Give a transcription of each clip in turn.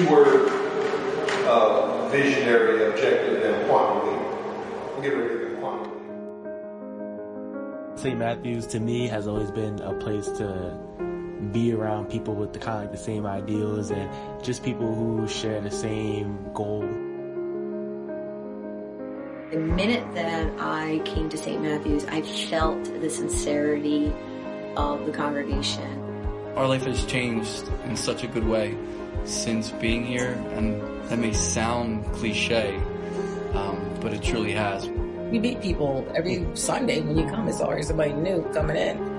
I got this two-word uh, visionary objective and quantum leap. I'll give it a quantum leap. St. Matthews to me has always been a place to be around people with the kind of like the same ideals and just people who share the same goal. The minute that I came to St. Matthew's, I felt the sincerity of the congregation. Our life has changed in such a good way since being here, and that may sound cliche, um, but it truly has. You meet people every Sunday when you come. It's always somebody new coming in.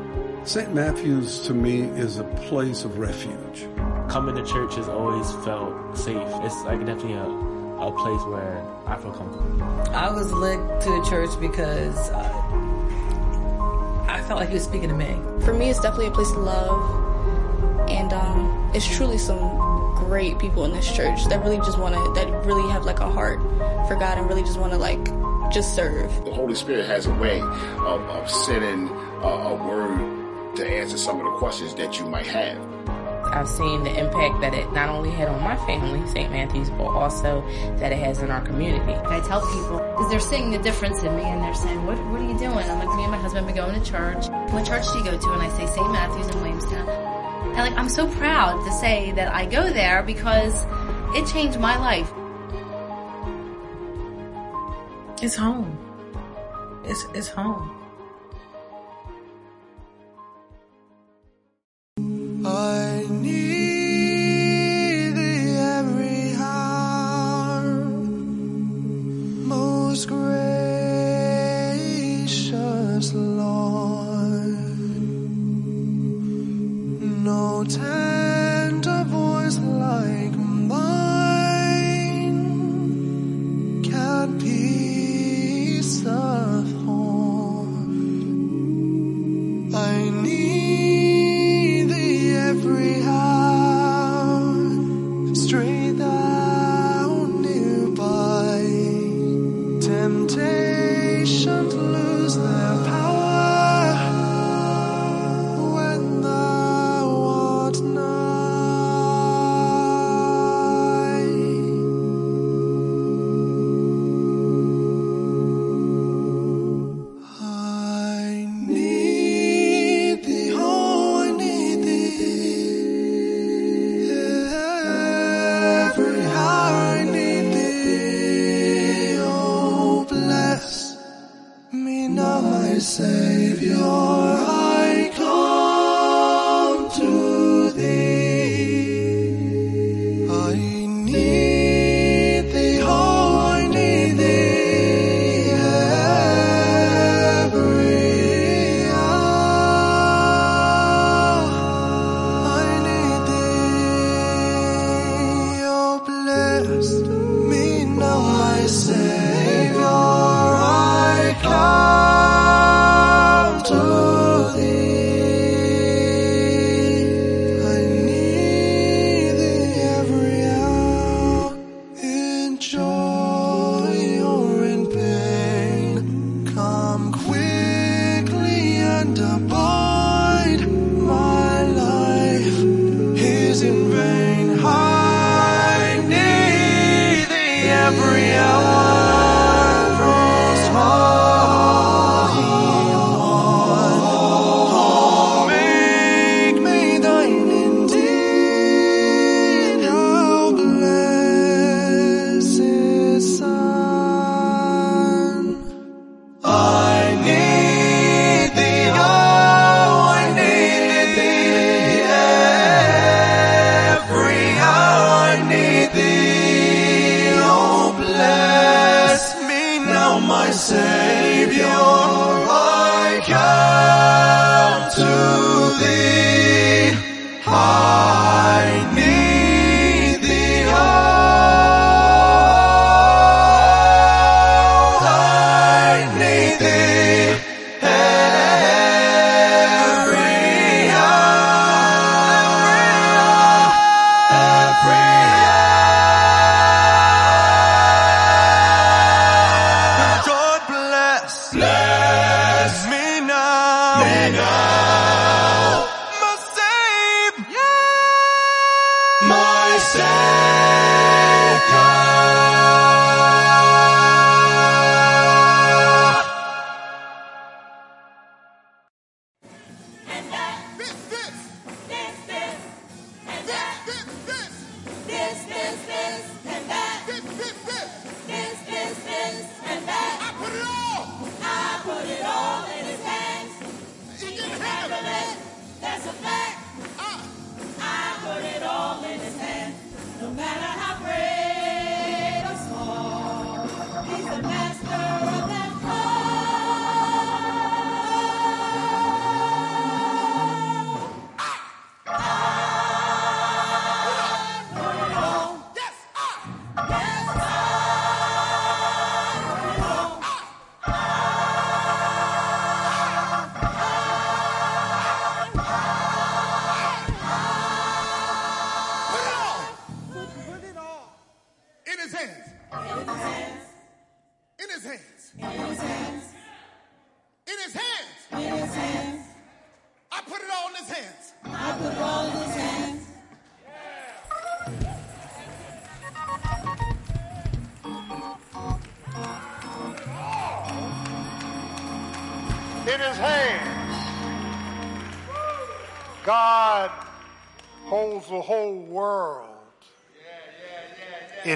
St. Matthew's to me is a place of refuge. Coming to church has always felt safe. It's like definitely a, a place where I feel comfortable. I was led to the church because uh, I felt like he was speaking to me. For me, it's definitely a place of love, and um, it's truly some great people in this church that really just want to, that really have like a heart for God and really just want to like just serve. The Holy Spirit has a way of, of sending a, a word to answer some of the questions that you might have. I've seen the impact that it not only had on my family, St. Matthew's, but also that it has in our community. I tell people, because they're seeing the difference in me and they're saying, what, what are you doing? I'm like, me and my husband have been going to church. What church do you go to? And I say St. Matthew's in Williamstown. And like, I'm so proud to say that I go there because it changed my life. It's home. It's, it's home.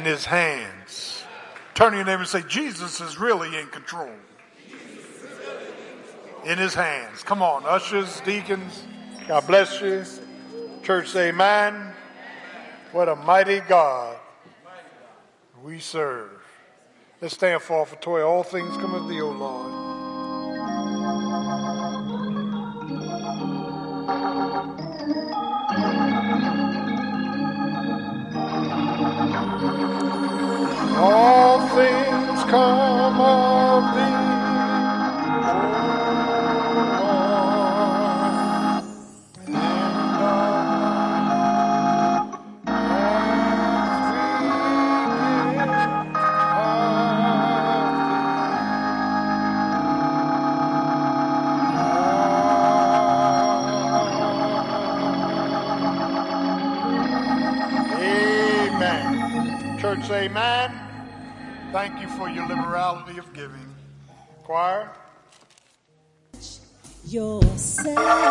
in his hands. Turn to your neighbor and say, Jesus is really in control. In his hands. Come on, ushers, deacons, God bless you. Church, say amen. What a mighty God we serve. Let's stand for for toy. All things come of thee, O Lord. all things come of thee. yourself.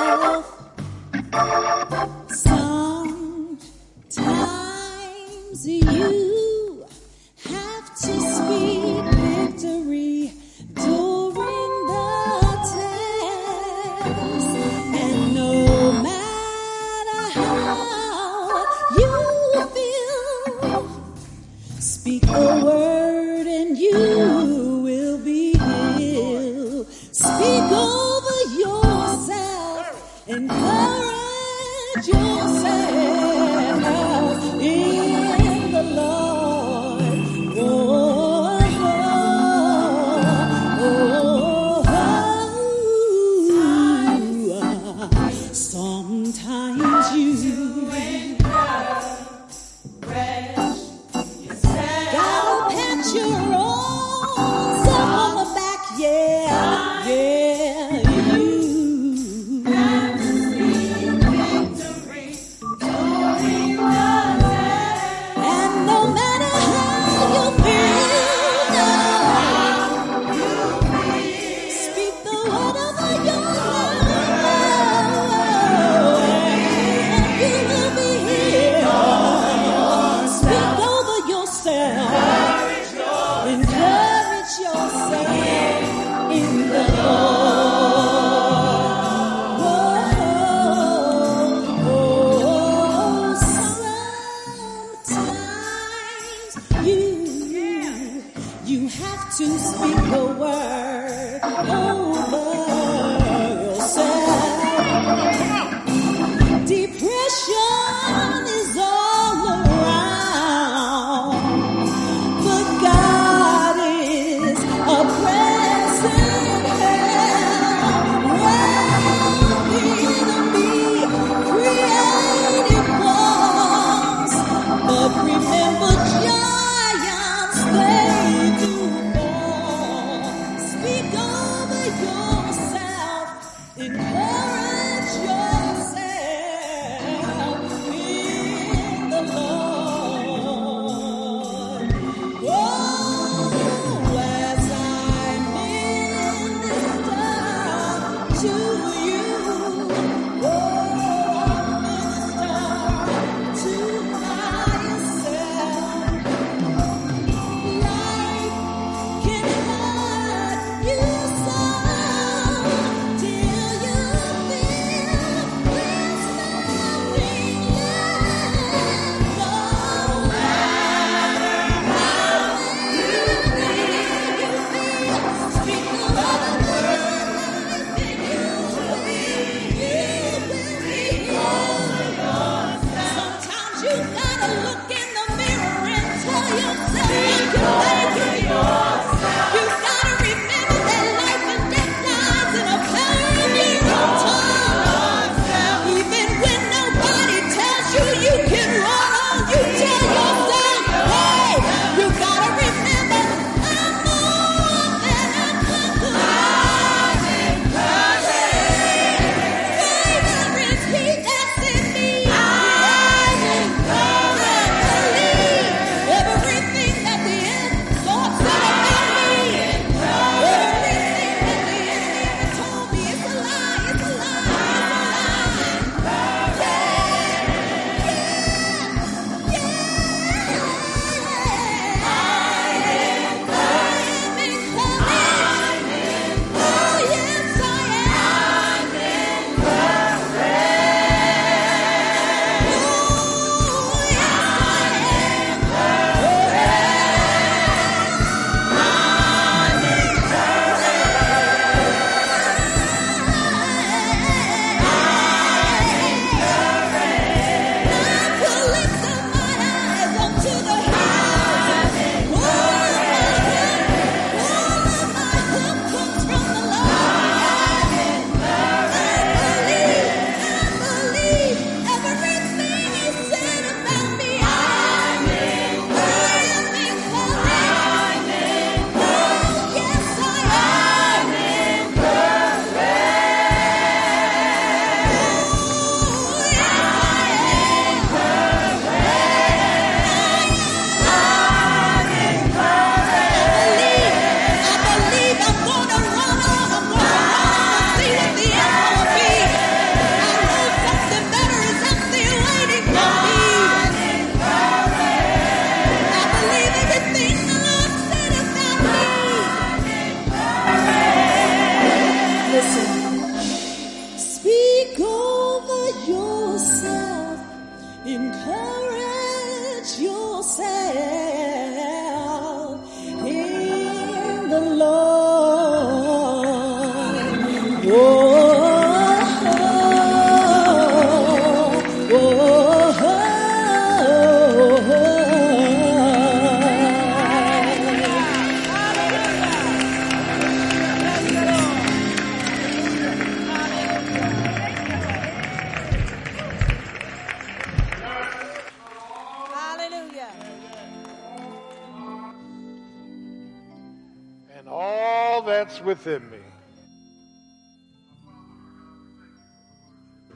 speak the word. Oh.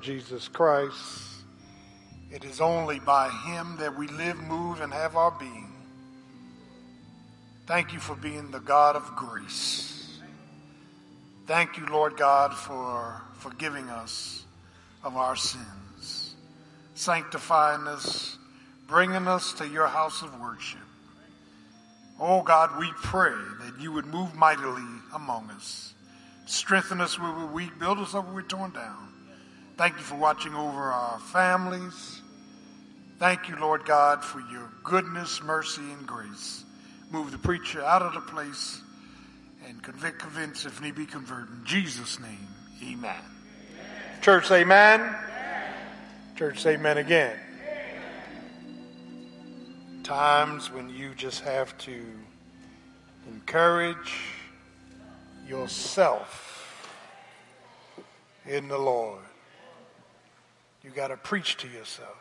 Jesus Christ. It is only by Him that we live, move, and have our being. Thank you for being the God of grace. Thank you, Lord God, for forgiving us of our sins, sanctifying us, bringing us to your house of worship. Oh God, we pray that you would move mightily among us. Strengthen us where we're weak, build us up where we're torn down. Thank you for watching over our families. Thank you, Lord God, for your goodness, mercy, and grace. Move the preacher out of the place and convict, convince, if need be, convert. In Jesus' name, amen. Church, say amen. Church, amen again. Times when you just have to encourage yourself in the Lord. You got to preach to yourself.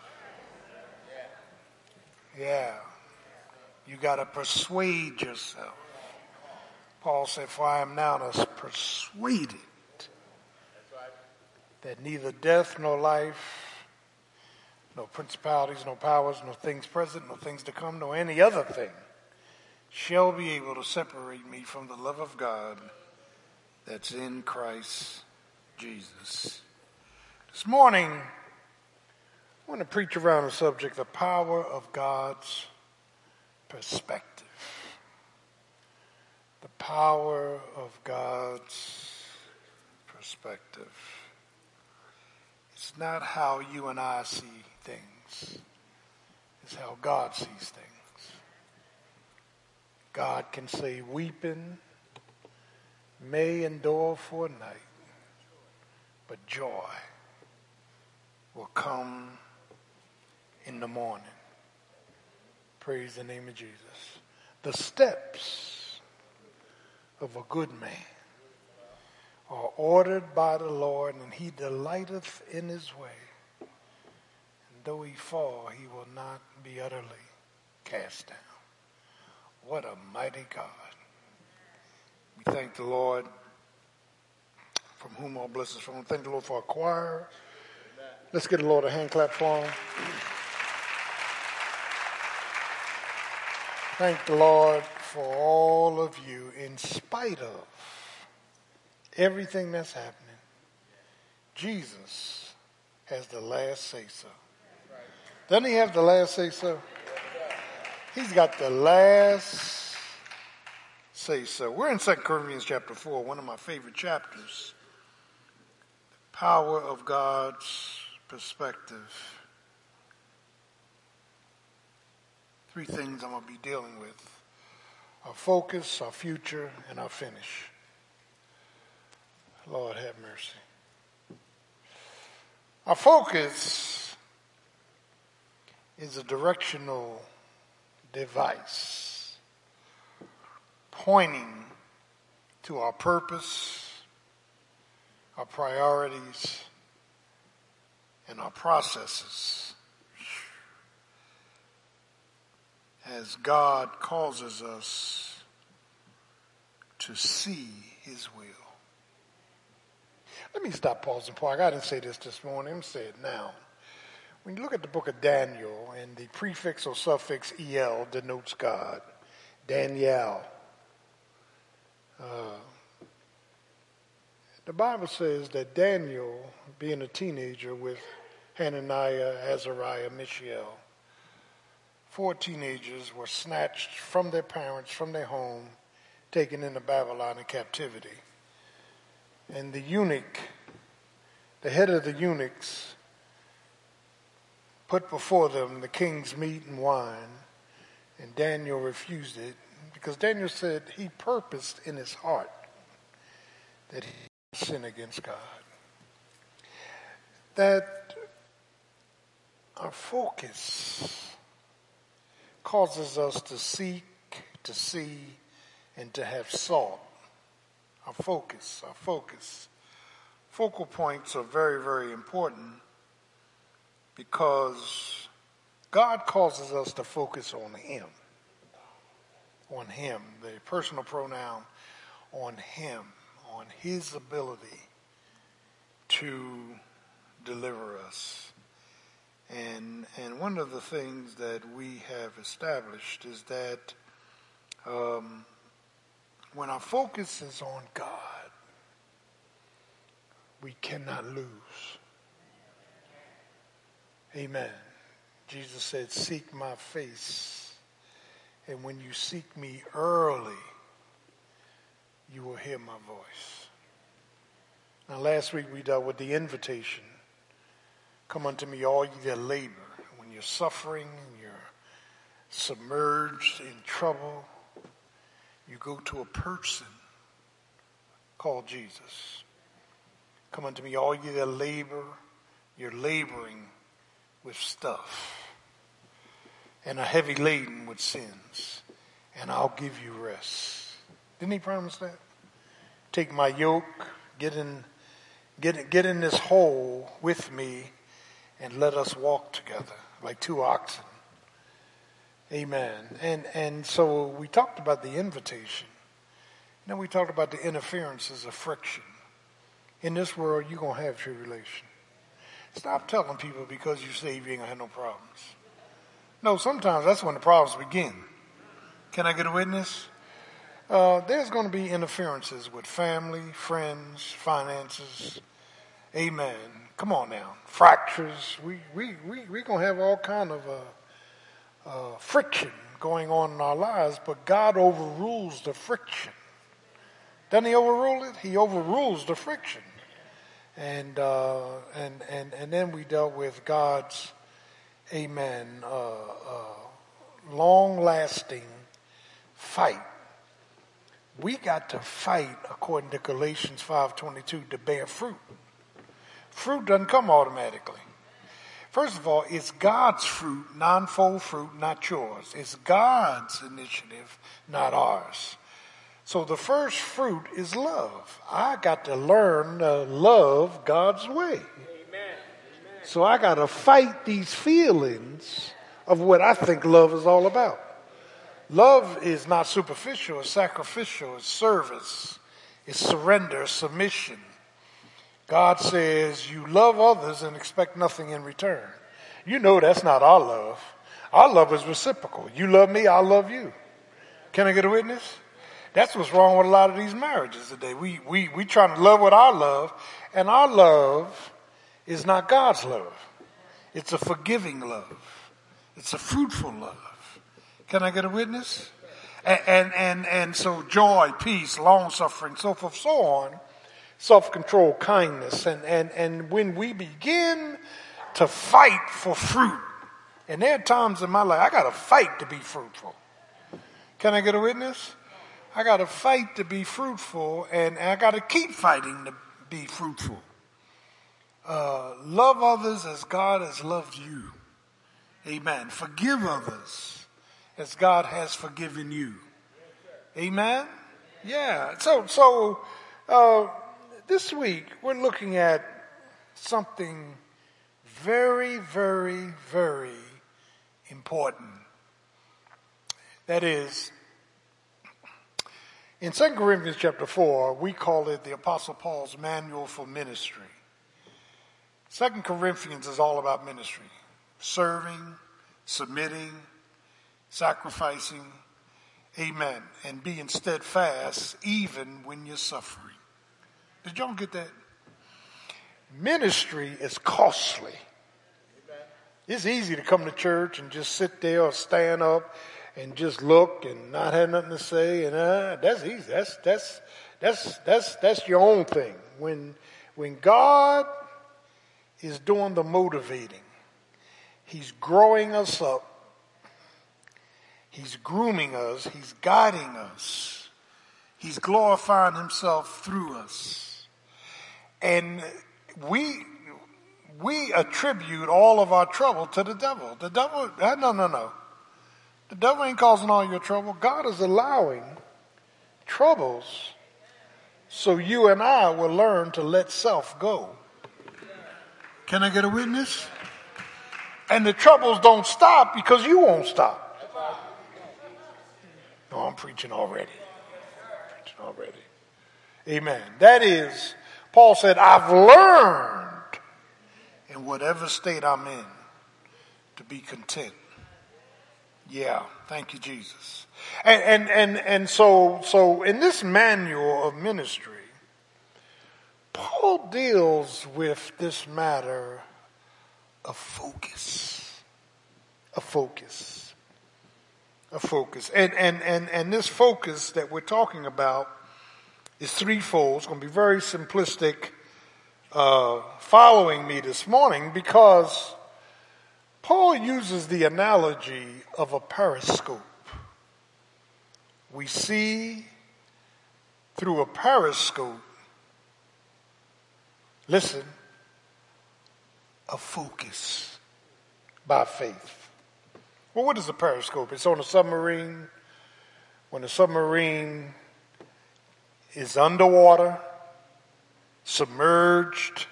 Yeah. You got to persuade yourself. Paul said, For I am now persuaded that neither death nor life, no principalities, no powers, no things present, no things to come, nor any other thing shall be able to separate me from the love of God that's in Christ Jesus. This morning, I want to preach around the subject the power of God's perspective. The power of God's perspective. It's not how you and I see things, it's how God sees things. God can say, Weeping may endure for a night, but joy will come in the morning. Praise the name of Jesus. The steps of a good man are ordered by the Lord, and he delighteth in his way. And though he fall, he will not be utterly cast down. What a mighty God. We thank the Lord from whom all blessings from. Thank the Lord for our choir. Let's give the Lord a hand clap for him. Thank the Lord for all of you in spite of everything that's happening. Jesus has the last say so. Doesn't he have the last say so? He's got the last say so. We're in 2 Corinthians chapter 4, one of my favorite chapters. The power of God's perspective. Three things I'm going to be dealing with our focus, our future, and our finish. Lord have mercy. Our focus is a directional device pointing to our purpose, our priorities, and our processes as God causes us to see His will. Let me stop, pause, and park. I didn't say this this morning. I'm saying it now. When you look at the book of Daniel and the prefix or suffix el denotes God, Daniel. Uh, the Bible says that Daniel, being a teenager with Hananiah, Azariah, Mishael, four teenagers were snatched from their parents, from their home, taken into Babylon in captivity. And the eunuch, the head of the eunuchs, put before them the king's meat and wine, and Daniel refused it because Daniel said he purposed in his heart that he sin against God. That our focus causes us to seek, to see, and to have sought. Our focus, our focus. Focal points are very, very important because God causes us to focus on Him. On Him, the personal pronoun on Him, on His ability to deliver us. And, and one of the things that we have established is that um, when our focus is on God, we cannot lose. Amen. Jesus said, Seek my face. And when you seek me early, you will hear my voice. Now, last week we dealt with the invitation Come unto me, all ye that labor. When you're suffering, and you're submerged in trouble, you go to a person called Jesus. Come unto me, all ye that labor, you're laboring with stuff and are heavy laden with sins, and I'll give you rest. Didn't he promise that? Take my yoke, get in, get, get in this hole with me, and let us walk together like two oxen. Amen. And and so we talked about the invitation. Then we talked about the interferences of friction. In this world, you're gonna have tribulation. Stop telling people because you say you ain't gonna have no problems. No, sometimes that's when the problems begin. Can I get a witness? Uh, there's going to be interferences with family, friends, finances. Amen. Come on now. Fractures. We, we, we, going to have all kind of uh, uh, friction going on in our lives, but God overrules the friction. Doesn't he overrule it? He overrules the friction. And, uh, and, and, and then we dealt with God's, amen, uh, uh, long lasting fight. We got to fight, according to Galatians 5.22, to bear fruit. Fruit doesn't come automatically. First of all, it's God's fruit, non-fold fruit, not yours. It's God's initiative, not ours. So the first fruit is love. I got to learn to love God's way. Amen. So I got to fight these feelings of what I think love is all about. Love is not superficial, it's sacrificial, it's service, it's surrender, submission. God says, You love others and expect nothing in return. You know that's not our love. Our love is reciprocal. You love me, I love you. Can I get a witness? That's what's wrong with a lot of these marriages today. We, we, we trying to love with our love, and our love is not God's love. It's a forgiving love. It's a fruitful love. Can I get a witness? And, and, and, and so joy, peace, long suffering, so forth, so on self-control, kindness. And, and, and when we begin to fight for fruit, and there are times in my life I got to fight to be fruitful. Can I get a witness? I got to fight to be fruitful, and I got to keep fighting to be fruitful. Uh, love others as God has loved you. Amen. Forgive others as God has forgiven you. Amen. Yeah. So, so, uh, this week, we're looking at something very, very, very important. That is, in 2 Corinthians chapter 4, we call it the Apostle Paul's Manual for Ministry. 2 Corinthians is all about ministry serving, submitting, sacrificing, amen, and being steadfast even when you're suffering. Did y'all get that? Ministry is costly. It's easy to come to church and just sit there or stand up and just look and not have nothing to say, and uh, that's easy. That's that's that's that's that's your own thing. When when God is doing the motivating, He's growing us up. He's grooming us. He's guiding us. He's glorifying himself through us. And we, we attribute all of our trouble to the devil. The devil, uh, no, no, no. The devil ain't causing all your trouble. God is allowing troubles so you and I will learn to let self go. Can I get a witness? And the troubles don't stop because you won't stop. No, I'm preaching already. I'm preaching already. Amen. That is, Paul said, I've learned in whatever state I'm in to be content. Yeah, thank you, Jesus. And and and, and so so in this manual of ministry, Paul deals with this matter of focus. A focus. A focus. And and and and this focus that we're talking about is threefold. It's going to be very simplistic uh, following me this morning because Paul uses the analogy of a periscope. We see through a periscope, listen, a focus by faith. Well, what is a periscope? It's on a submarine. When a submarine is underwater, submerged,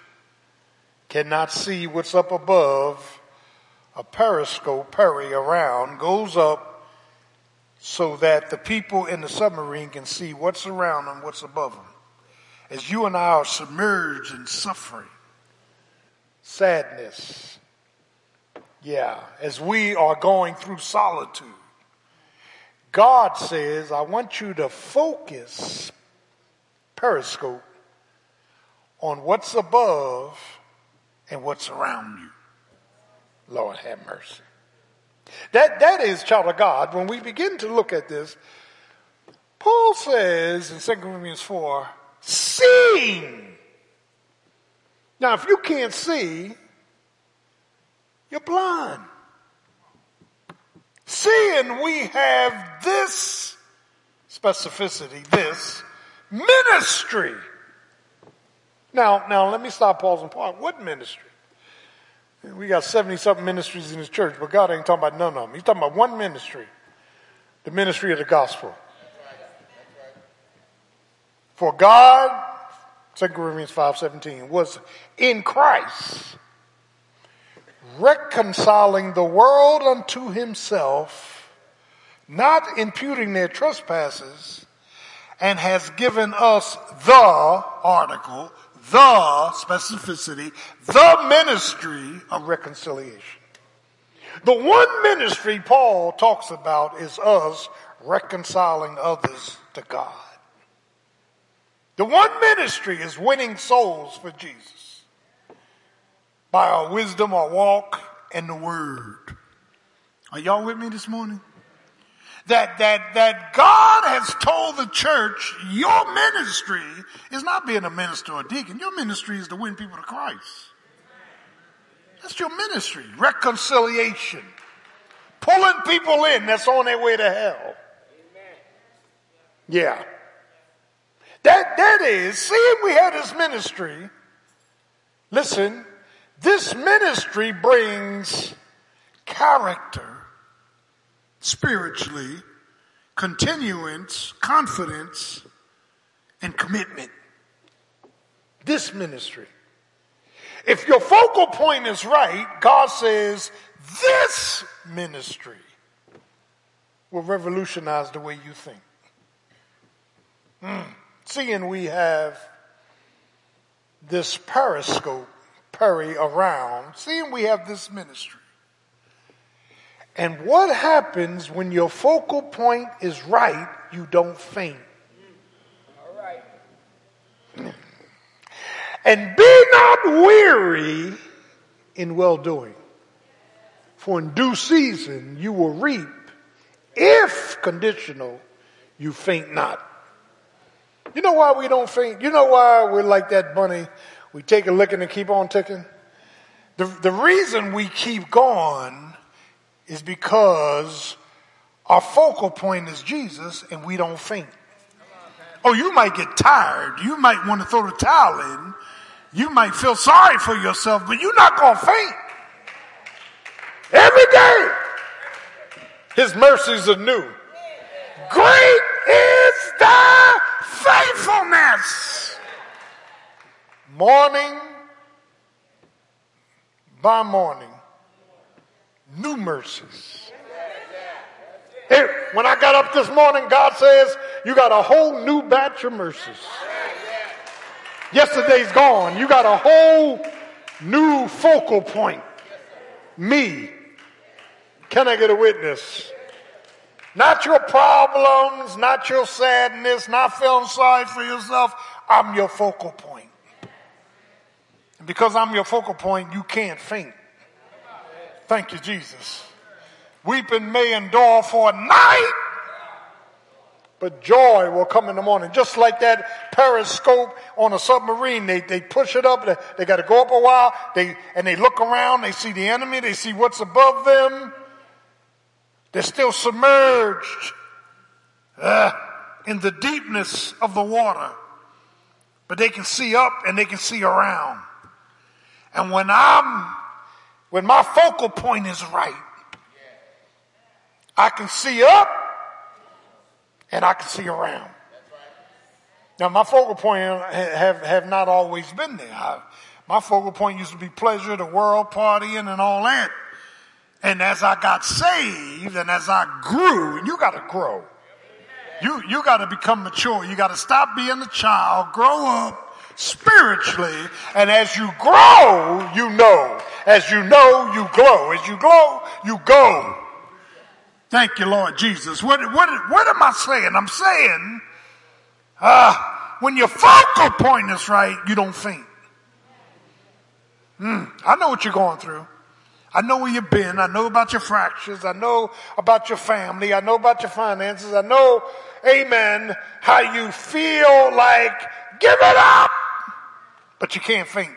cannot see what's up above, a periscope, peri around, goes up so that the people in the submarine can see what's around them, what's above them. As you and I are submerged in suffering, sadness, yeah, as we are going through solitude, God says, I want you to focus, periscope, on what's above and what's around you. Lord have mercy. That, that is, child of God, when we begin to look at this, Paul says in 2 Corinthians 4, seeing. Now, if you can't see, you're blind. Seeing we have this specificity, this ministry. Now, now let me stop, pause, and pause. What ministry? We got 70 something ministries in this church, but God ain't talking about none of them. He's talking about one ministry the ministry of the gospel. For God, 2 Corinthians 5:17, was in Christ reconciling the world unto himself, not imputing their trespasses, and has given us the article, the specificity, the ministry of reconciliation. The one ministry Paul talks about is us reconciling others to God. The one ministry is winning souls for Jesus by our wisdom, our walk, and the word. Are y'all with me this morning? That, that, that God has told the church your ministry is not being a minister or deacon. Your ministry is to win people to Christ. That's your ministry. Reconciliation. Pulling people in that's on their way to hell. Yeah. That, that is, seeing we had this ministry, listen, this ministry brings character spiritually, continuance, confidence, and commitment. This ministry. If your focal point is right, God says this ministry will revolutionize the way you think. Mm. Seeing we have this periscope, peri around, seeing we have this ministry. And what happens when your focal point is right, you don't faint. All right. And be not weary in well doing. For in due season you will reap, if conditional, you faint not. You know why we don't faint? You know why we're like that bunny? We take a licking and keep on ticking? The, the reason we keep going is because our focal point is Jesus and we don't faint. Oh, you might get tired. You might want to throw the towel in. You might feel sorry for yourself, but you're not going to faint. Every day, His mercies are new. Great is thy faithfulness. Morning by morning, new mercies. Hey, when I got up this morning, God says, You got a whole new batch of mercies. Yesterday's gone. You got a whole new focal point. Me. Can I get a witness? Not your problems, not your sadness, not feeling sorry for yourself. I'm your focal point. And because I'm your focal point, you can't faint. Thank you, Jesus. Weeping may endure for a night, but joy will come in the morning. Just like that periscope on a submarine, they, they push it up, they, they got to go up a while, they, and they look around, they see the enemy, they see what's above them. They're still submerged uh, in the deepness of the water, but they can see up and they can see around. And when I'm, when my focal point is right, I can see up and I can see around. Now, my focal point have, have not always been there. I, my focal point used to be pleasure, the world, partying, and all that. And as I got saved and as I grew, and you got to grow. You, you got to become mature. You got to stop being a child, grow up spiritually. And as you grow, you know. As you know, you glow. As you glow, you go. Thank you, Lord Jesus. What, what, what am I saying? I'm saying, uh, when your focal point is right, you don't faint. Mm, I know what you're going through. I know where you've been. I know about your fractures. I know about your family. I know about your finances. I know, amen, how you feel like give it up, but you can't faint.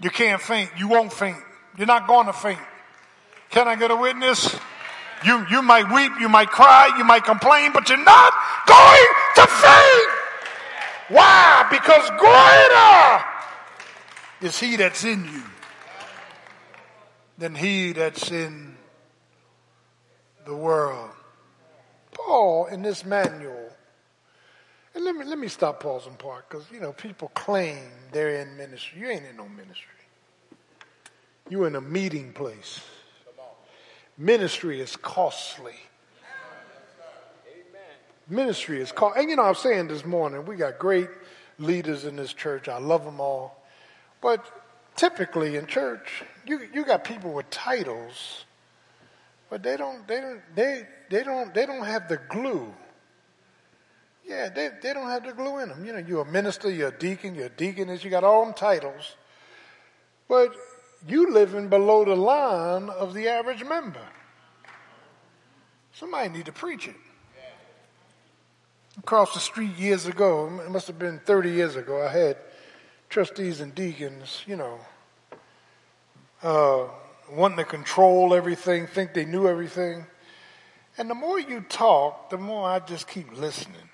You can't faint. You won't faint. You're not going to faint. Can I get a witness? You, you might weep, you might cry, you might complain, but you're not going to faint. Why? Because greater is he that's in you than he that's in the world. Paul, in this manual, and let me, let me stop pausing part because, you know, people claim they're in ministry. You ain't in no ministry. You're in a meeting place. Ministry is costly. Ministry is costly. And, you know, I'm saying this morning, we got great leaders in this church. I love them all. But typically in church, you you got people with titles, but they don't they don't they they don't they don't have the glue. Yeah, they they don't have the glue in them. You know, you're a minister, you're a deacon, you're a deaconess, you got all them titles, but you living below the line of the average member. Somebody need to preach it. Across the street years ago, it must have been 30 years ago, I had trustees and deacons, you know, uh, wanting to control everything, think they knew everything. And the more you talk, the more I just keep listening.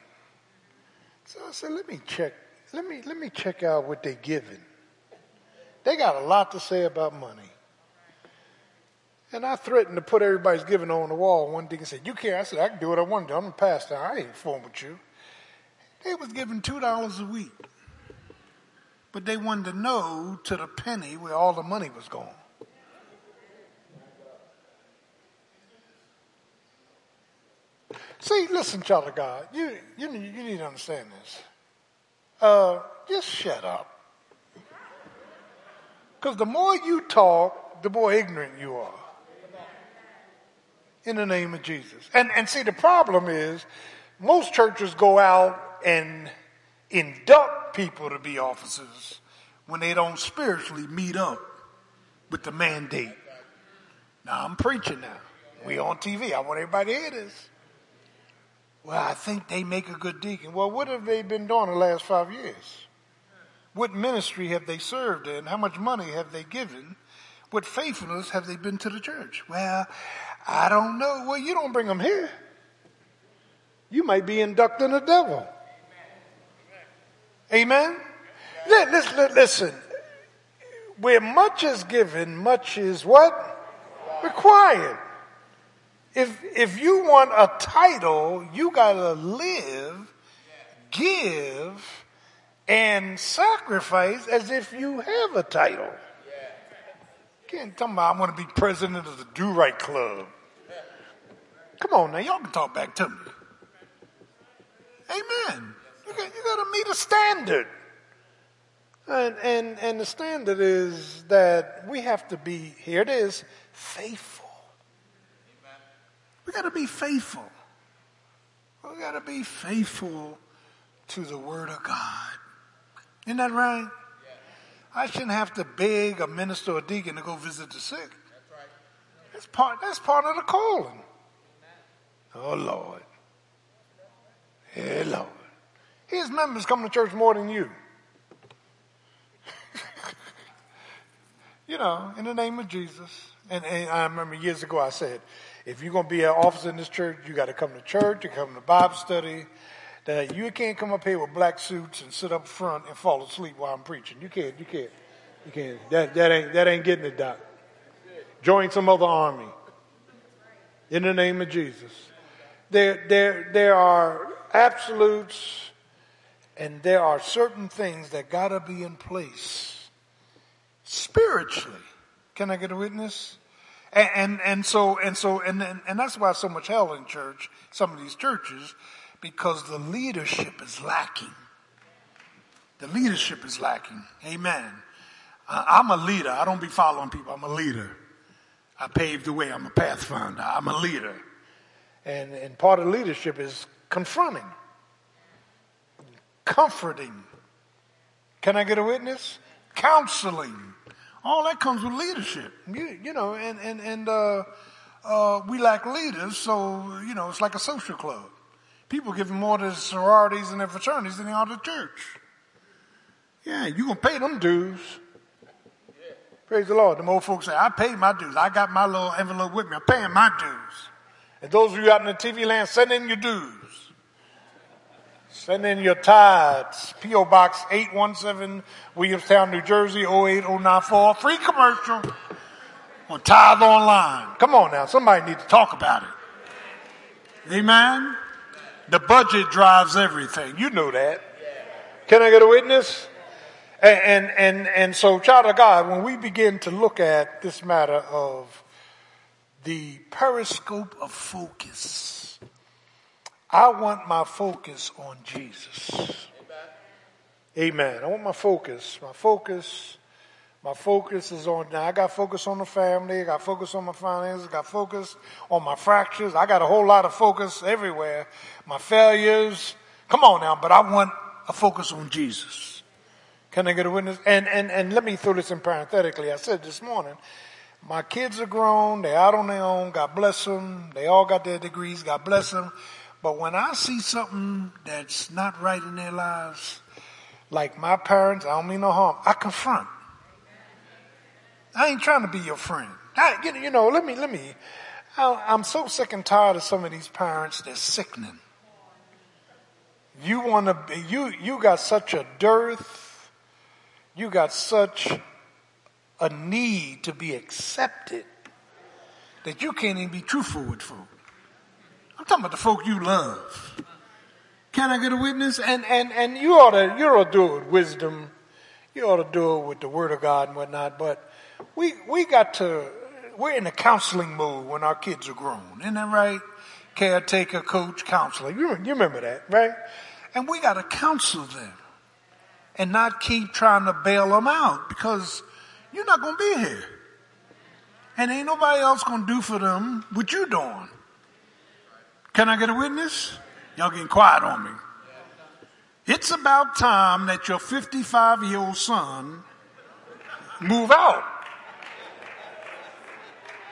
So I said, let me check, let me, let me check out what they're giving. They got a lot to say about money. And I threatened to put everybody's giving on the wall. One deacon said, You can't. I said, I can do what I want to do. I'm a pastor. I ain't fooling with you. They was giving $2 a week. But they wanted to know to the penny where all the money was going. See, listen, child of God, you, you, you need to understand this. Uh, just shut up. Because the more you talk, the more ignorant you are. In the name of Jesus. And, and see, the problem is most churches go out and induct people to be officers when they don't spiritually meet up with the mandate. Now I'm preaching now. We on TV. I want everybody to hear this. Well, I think they make a good deacon. Well, what have they been doing the last five years? What ministry have they served in? How much money have they given? What faithfulness have they been to the church? Well, I don't know. Well, you don't bring them here. You might be inducting the devil. Amen? Listen, listen. Where much is given, much is what? Required. If, if you want a title, you gotta live, give, and sacrifice as if you have a title. Can't tell me I want to be president of the Do Right Club. Come on now, y'all can talk back to me. Amen. You got, you got to meet a standard. And, and, and the standard is that we have to be, here it is, faithful. We got to be faithful. We got to be faithful to the Word of God. Isn't that right? I shouldn't have to beg a minister or deacon to go visit the sick. That's part, that's part of the calling. Oh, Lord. Hey, Lord. His members come to church more than you. you know, in the name of Jesus. And, and, I remember years ago I said, if you're going to be an officer in this church, you got to come to church, you come to Bible study. That you can't come up here with black suits and sit up front and fall asleep while I'm preaching. You can't. You can't. You can't. That, that ain't that ain't getting it done. Join some other army. In the name of Jesus. There, there, there are absolutes and there are certain things that gotta be in place spiritually. Can I get a witness? And, and, and so, and so, and, and, and that's why so much hell in church, some of these churches, because the leadership is lacking. The leadership is lacking. Amen. I'm a leader. I don't be following people. I'm a leader. I paved the way. I'm a pathfinder. I'm a leader. And, and part of leadership is confronting, comforting. Can I get a witness? Counseling. All that comes with leadership. You, you know, and, and, and uh, uh, we lack leaders, so, you know, it's like a social club. People give more to the sororities and their fraternities than they are to the church. Yeah, you're going to pay them dues. Praise the Lord. The old folks say, I paid my dues. I got my little envelope with me. I'm paying my dues. And those of you out in the TV land, send in your dues. Send in your tithes. P.O. Box 817, Williamstown, New Jersey, 08094. Free commercial on Tithe Online. Come on now. Somebody needs to talk about it. Amen. The budget drives everything. You know that. Can I get a witness? And, and, and, and so, child of God, when we begin to look at this matter of the periscope of focus, I want my focus on Jesus. Amen. I want my focus. My focus. My focus is on now. I got focus on the family. I got focus on my finances. I got focus on my fractures. I got a whole lot of focus everywhere. My failures. Come on now, but I want a focus on Jesus. Can I get a witness? And and and let me throw this in parenthetically. I said this morning, my kids are grown. They're out on their own. God bless them. They all got their degrees. God bless them. But when I see something that's not right in their lives, like my parents, I don't mean no harm. I confront. I ain't trying to be your friend. I, you, know, let me, let me. I, I'm so sick and tired of some of these parents. They're sickening. You want to be, you, you got such a dearth. You got such a need to be accepted that you can't even be truthful with folk. Talking about the folk you love. Can I get a witness? And, and, and you ought to, you ought to do it with wisdom. You ought to do it with the word of God and whatnot. But we, we got to, we're in a counseling mode when our kids are grown. Isn't that right? Caretaker, coach, counselor. You, you remember that, right? And we got to counsel them and not keep trying to bail them out because you're not going to be here. And ain't nobody else going to do for them what you're doing. Can I get a witness? Y'all getting quiet on me. It's about time that your 55 year old son move out.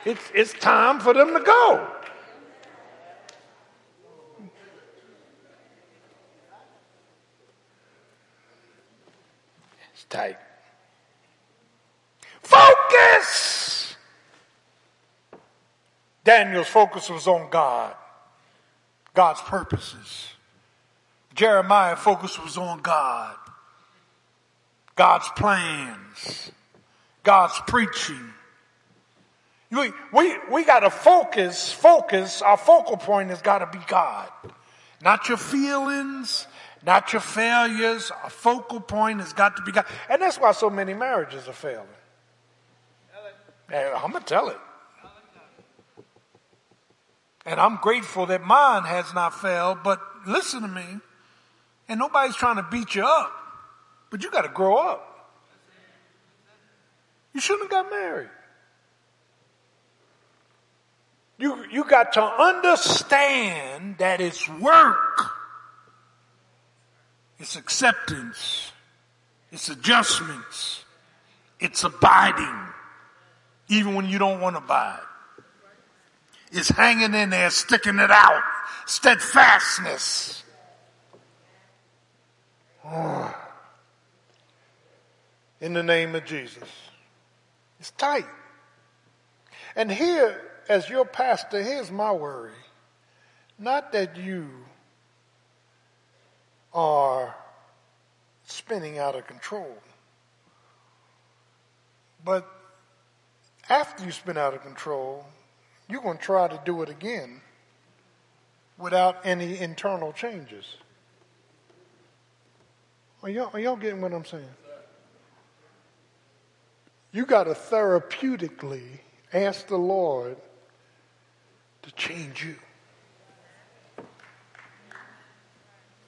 It's, it's time for them to go. It's tight. Focus! Daniel's focus was on God, God's purposes. Jeremiah focus was on God, God's plans, God's preaching. We, we, we got to focus, focus, our focal point has got to be God. Not your feelings, not your failures. Our focal point has got to be God. And that's why so many marriages are failing. I'm going to tell it. And I'm grateful that mine has not failed, but listen to me. And nobody's trying to beat you up, but you got to grow up. You shouldn't have got married. You, you got to understand that it's work. It's acceptance. It's adjustments. It's abiding. Even when you don't want to abide. It's hanging in there, sticking it out. Steadfastness. Oh. In the name of Jesus. It's tight. And here, as your pastor, here's my worry. Not that you are spinning out of control, but after you spin out of control, you're going to try to do it again without any internal changes. Are y'all, are y'all getting what I'm saying? You got to therapeutically ask the Lord to change you.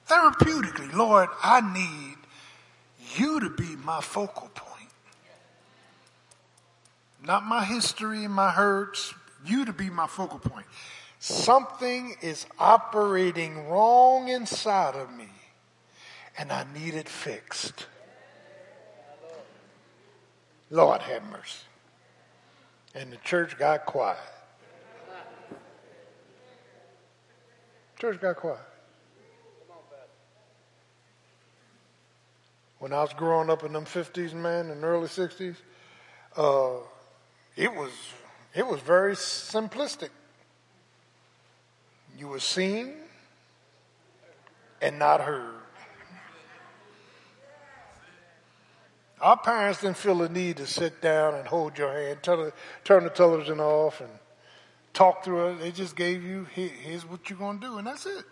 Therapeutically, Lord, I need you to be my focal point. Not my history and my hurts, you to be my focal point. Something is operating wrong inside of me, and I need it fixed. Lord have mercy. And the church got quiet. Church got quiet. When I was growing up in them 50s, man, in the early 60s, uh, it was it was very simplistic. You were seen and not heard. Our parents didn't feel the need to sit down and hold your hand, turn, turn the television off, and talk through it. They just gave you, here's what you're going to do, and that's it.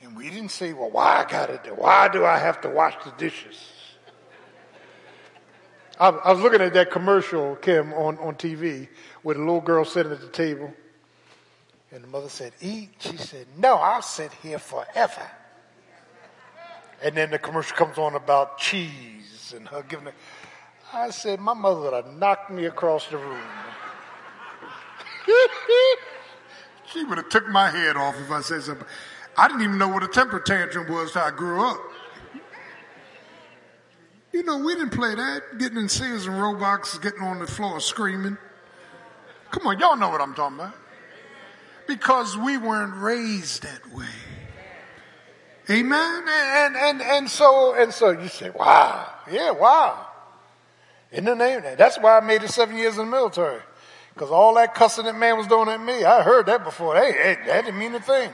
And we didn't say, well, why I got to do? Why do I have to wash the dishes? I, I was looking at that commercial, Kim, on, on TV with a little girl sitting at the table. And the mother said, Eat. She said, No, I'll sit here forever. And then the commercial comes on about cheese and her giving it. I said, My mother would have knocked me across the room. she would have took my head off if I said something. I didn't even know what a temper tantrum was till I grew up. You know, we didn't play that. Getting in Sears and Roebucks, getting on the floor screaming. Come on, y'all know what I'm talking about. Because we weren't raised that way. Amen. And and and so and so you say, wow, yeah, wow. In the name of that. That's why I made it seven years in the military. Because all that cussing that man was doing at me, I heard that before. Hey, hey, that didn't mean a thing.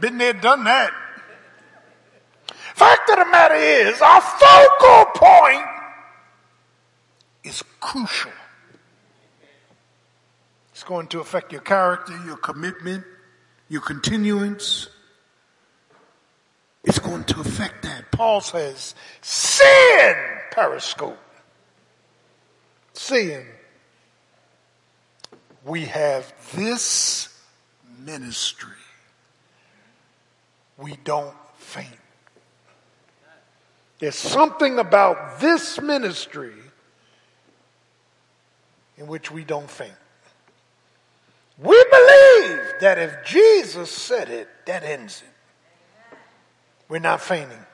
Been there, done that. Fact of the matter is, our focal point is crucial. It's going to affect your character, your commitment, your continuance. It's going to affect that. Paul says, sin, periscope. Sin. We have this ministry. We don't faint. There's something about this ministry in which we don't faint. We believe that if Jesus said it, that ends it. We're not fainting.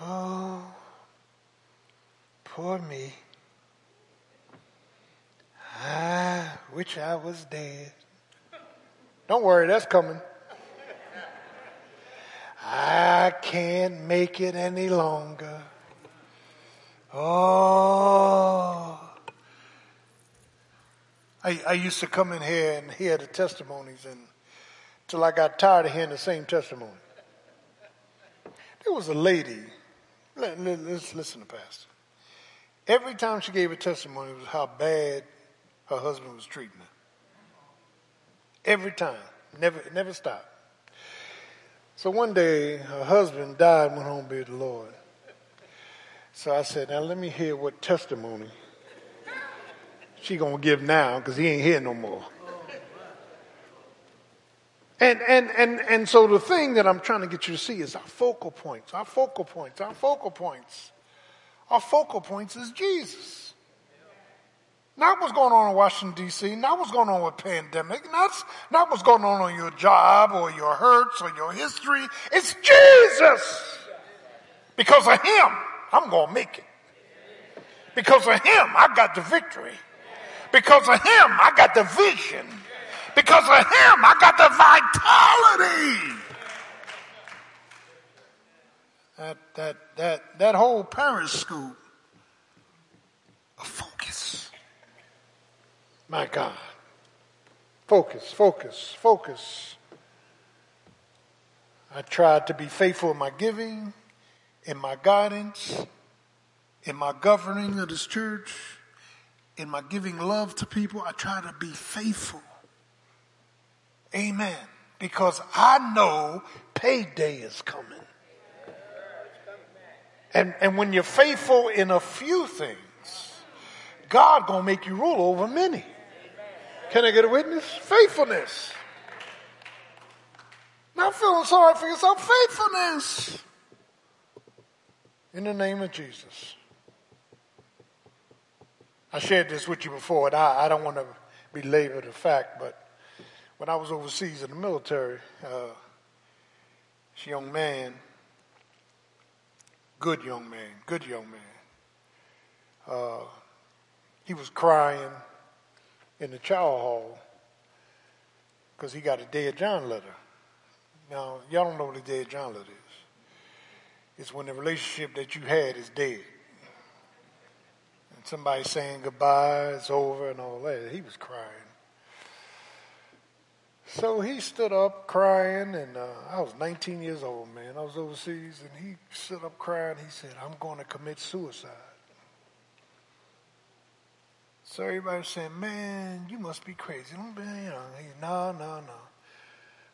Oh, poor me. I wish I was dead. Don't worry, that's coming. I can't make it any longer. Oh. I, I used to come in here and hear the testimonies and till I got tired of hearing the same testimony. There was a lady, let, let's listen to Pastor. Every time she gave a testimony, it was how bad her husband was treating her. Every time. Never, never stopped. So one day, her husband died and went home to be the Lord. So I said, now let me hear what testimony she gonna give now because he ain't here no more. And, and, and, and so the thing that I'm trying to get you to see is our focal points, our focal points, our focal points. Our focal points is Jesus. Not what's going on in Washington, D.C., not what's going on with pandemic, not, not what's going on on your job or your hurts or your history. It's Jesus. Because of him, I'm going to make it. Because of him, I got the victory. Because of him, I got the vision. Because of him, I got the vitality. That, that, that, that whole periscope school. My God. Focus, focus, focus. I tried to be faithful in my giving, in my guidance, in my governing of this church, in my giving love to people. I try to be faithful. Amen. Because I know payday is coming. And, and when you're faithful in a few things, God gonna make you rule over many. Can I get a witness? Faithfulness. Not feeling sorry for yourself, faithfulness. In the name of Jesus. I shared this with you before, and I, I don't want to belabor the fact, but when I was overseas in the military, uh, this young man, good young man, good young man, uh, he was crying in the chow hall because he got a Dead John letter. Now, y'all don't know what a Dead John letter is. It's when the relationship that you had is dead. And somebody saying goodbye, it's over, and all that. He was crying. So he stood up crying, and uh, I was 19 years old, man. I was overseas, and he stood up crying. He said, I'm going to commit suicide. So everybody was saying, man, you must be crazy. Don't be, you know, no, no, no.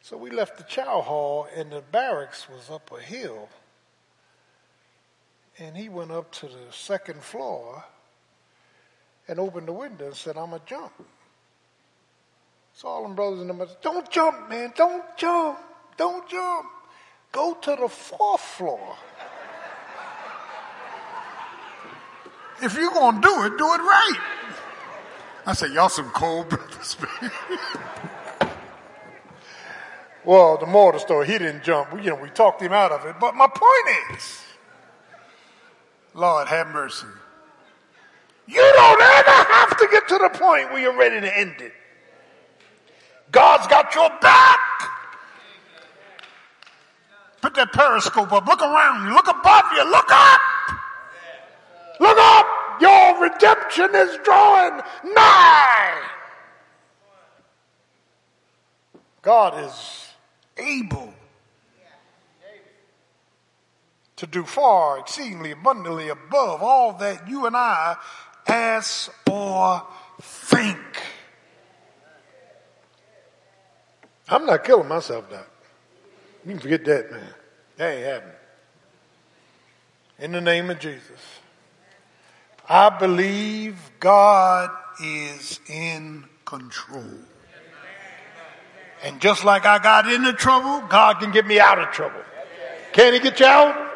So we left the chow hall, and the barracks was up a hill. And he went up to the second floor and opened the window and said, I'm going to jump. So all them brothers and them brothers, don't jump, man, don't jump, don't jump. Go to the fourth floor. if you're going to do it, do it right. I said, y'all some cold brothers, man. well, the moral of the story, he didn't jump. You know, we talked him out of it. But my point is, Lord, have mercy. You don't ever have to get to the point where you're ready to end it. God's got your back. Put that periscope up. Look around you. Look above you. Look up. Look up. Your redemption is drawing nigh. God is able to do far exceedingly abundantly above all that you and I ask or think. I'm not killing myself, Doc. You can forget that, man. That ain't happening. In the name of Jesus. I believe God is in control. And just like I got into trouble, God can get me out of trouble. Can he get you out?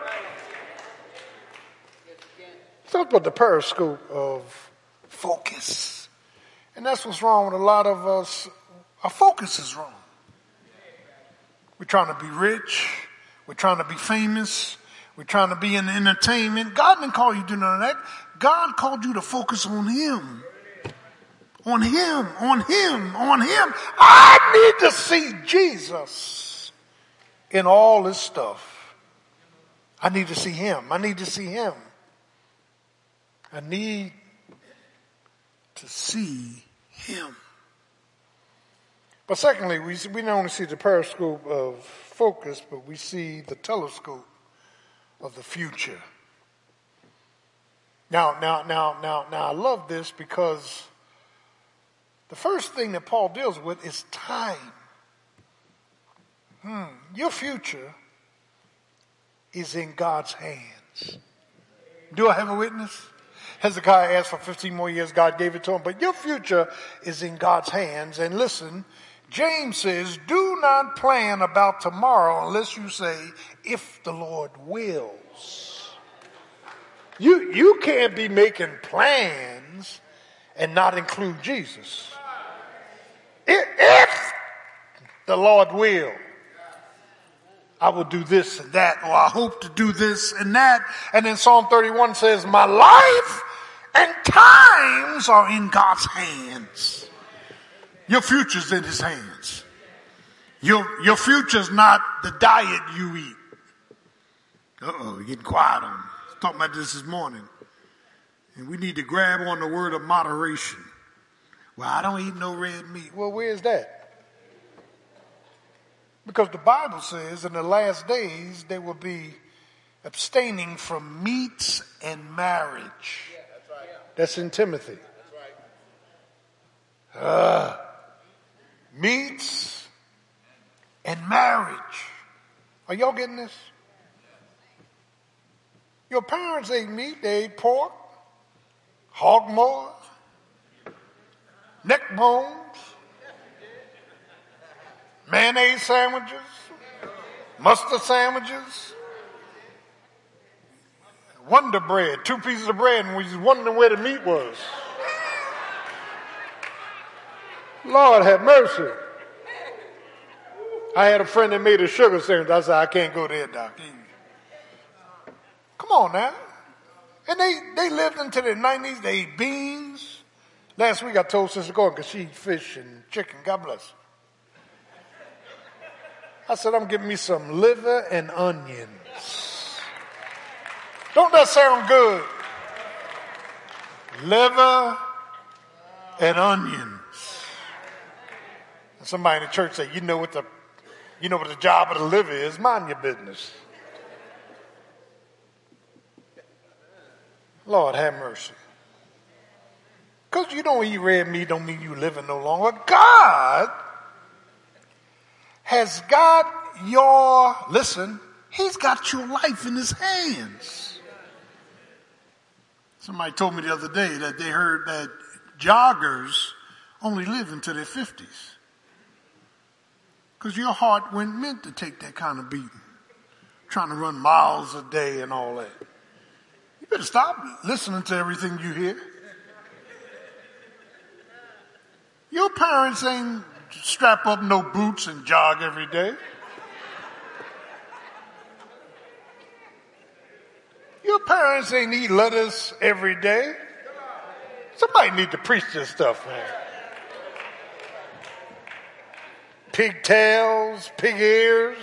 Talk about the periscope of focus. And that's what's wrong with a lot of us. Our focus is wrong. We're trying to be rich. We're trying to be famous. We're trying to be in entertainment. God didn't call you to do none of that. God called you to focus on Him. On Him, on Him, on Him. I need to see Jesus in all this stuff. I need to see him. I need to see him. I need to see him. But secondly, we, we not only see the periscope of focus, but we see the telescope of the future. Now, now, now, now, now, I love this because the first thing that Paul deals with is time. Hmm. Your future is in God's hands. Do I have a witness? Hezekiah asked for 15 more years, God gave it to him, but your future is in God's hands. And listen, James says, do not plan about tomorrow unless you say, if the Lord wills. You, you can't be making plans and not include Jesus. If, the Lord will. I will do this and that, or I hope to do this and that. And then Psalm 31 says, my life and times are in God's hands. Your future's in his hands. Your, your future's not the diet you eat. Uh-oh, you're getting quiet on me. Talking about this this morning. And we need to grab on the word of moderation. Well, I don't eat no red meat. Well, where's that? Because the Bible says in the last days they will be abstaining from meats and marriage. That's in Timothy. Uh, meats and marriage. Are y'all getting this? Your parents ate meat, they ate pork, hog maws, neck bones, mayonnaise sandwiches, mustard sandwiches, Wonder Bread, two pieces of bread, and we was wondering where the meat was. Lord have mercy. I had a friend that made a sugar sandwich. I said, I can't go there, Doc. Come on now. And they, they lived into their 90s. They ate beans. Last week I told Sister Gordon because she eat fish and chicken. God bless. I said, I'm getting me some liver and onions. Don't that sound good? Liver and onions. And somebody in the church said, you know what the, you know what the job of the liver is? Mind your business. Lord have mercy. Because you don't eat red meat don't mean you living no longer. God has got your, listen, he's got your life in his hands. Somebody told me the other day that they heard that joggers only live into their 50s. Because your heart wasn't meant to take that kind of beating. Trying to run miles a day and all that. Better stop listening to everything you hear. Your parents ain't strap up no boots and jog every day. Your parents ain't eat lettuce every day. Somebody need to preach this stuff, man. Pigtails, pig ears,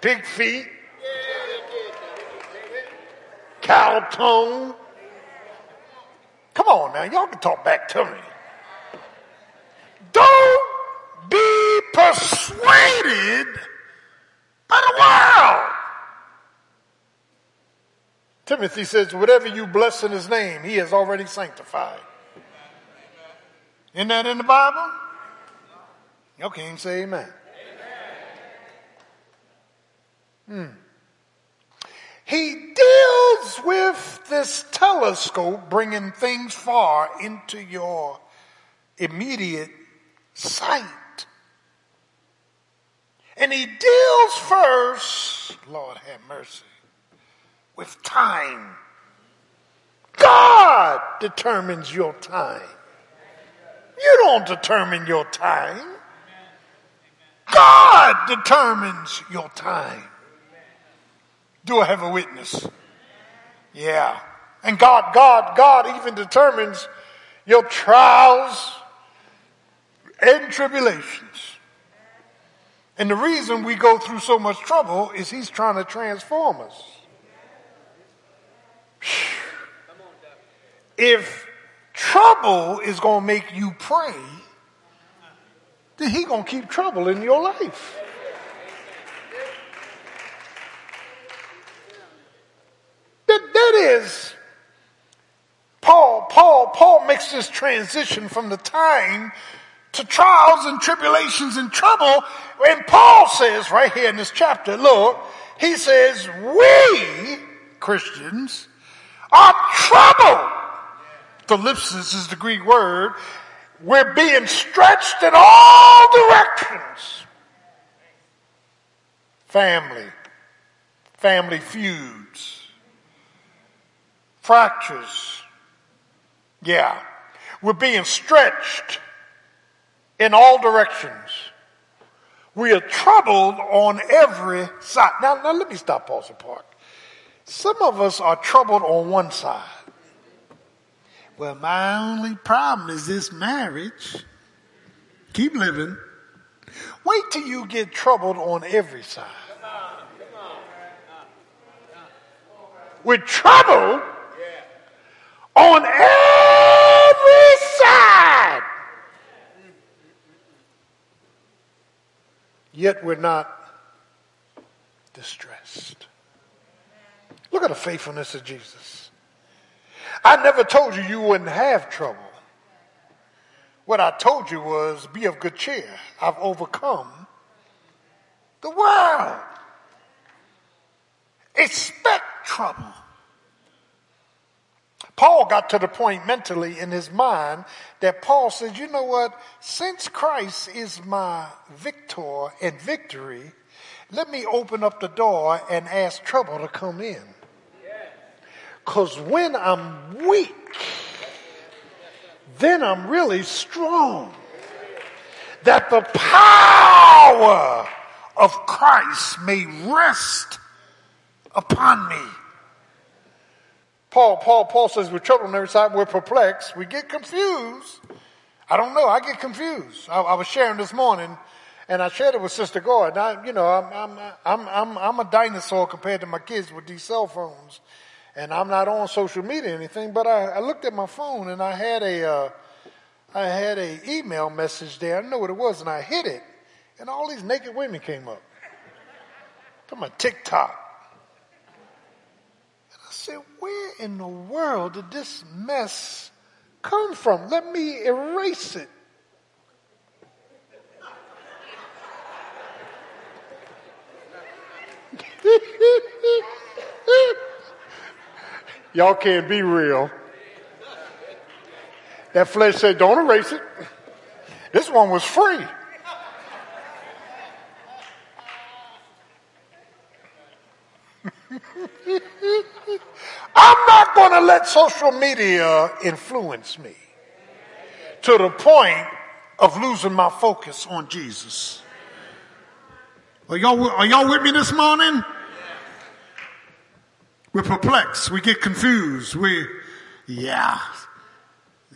pig feet, cow tongue. Come on now, y'all can talk back to me. Don't be persuaded by the world. Timothy says, whatever you bless in his name, he has already sanctified. Isn't that in the Bible? Y'all can't say amen. Hmm. He deals with this telescope, bringing things far into your immediate sight. And he deals first, Lord have mercy, with time. God determines your time. You don't determine your time. God determines your time. Do I have a witness? Yeah. And God, God, God even determines your trials and tribulations. And the reason we go through so much trouble is He's trying to transform us. If trouble is going to make you pray, then He's going to keep trouble in your life. That, that is, Paul, Paul, Paul makes this transition from the time to trials and tribulations and trouble. And Paul says right here in this chapter, look, he says, we, Christians, are troubled. Thlipsis is the Greek word. We're being stretched in all directions. Family, family feuds, fractures. Yeah. We're being stretched in all directions. We are troubled on every side. Now, now let me stop, pause, and park. Some of us are troubled on one side. Well, my only problem is this marriage. Keep living. Wait till you get troubled on every side. We're troubled on every side. Yet we're not distressed. Look at the faithfulness of Jesus. I never told you you wouldn't have trouble. What I told you was be of good cheer. I've overcome the world. Expect trouble. Paul got to the point mentally in his mind that Paul said, you know what? Since Christ is my victor and victory, let me open up the door and ask trouble to come in. Because when I'm weak, then I'm really strong. That the power of Christ may rest upon me. Paul, Paul, Paul says we're troubled on every side, we're perplexed, we get confused. I don't know, I get confused. I, I was sharing this morning, and I shared it with Sister Gordon. I, you know, I'm, I'm, I'm, I'm, I'm a dinosaur compared to my kids with these cell phones. And I'm not on social media or anything, but I, I looked at my phone and I had a, uh, I had a email message there. I know what it was, and I hit it, and all these naked women came up. From my TikTok. Said, where in the world did this mess come from? Let me erase it. Y'all can't be real. That flesh said, don't erase it. This one was free. I'm not going to let social media influence me to the point of losing my focus on Jesus. Are y'all, are y'all with me this morning? We're perplexed. We get confused. We, yeah.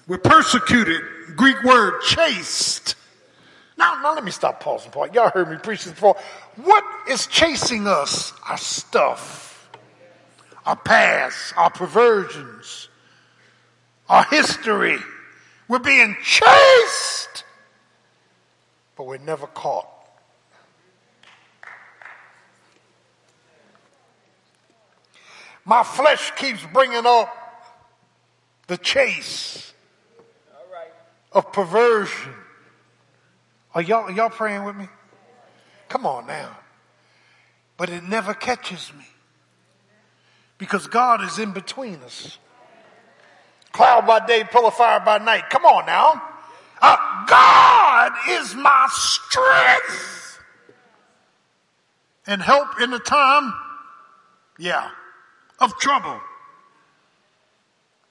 We're persecuted. Greek word chased. Now, now let me stop pausing part. Y'all heard me preach this before. What is chasing us? Our stuff, our past, our perversions, our history. We're being chased, but we're never caught. My flesh keeps bringing up the chase of perversion. Are y'all, are y'all praying with me? Come on now. But it never catches me because God is in between us. Cloud by day, pillar of fire by night. Come on now. Uh, God is my strength and help in the time, yeah, of trouble.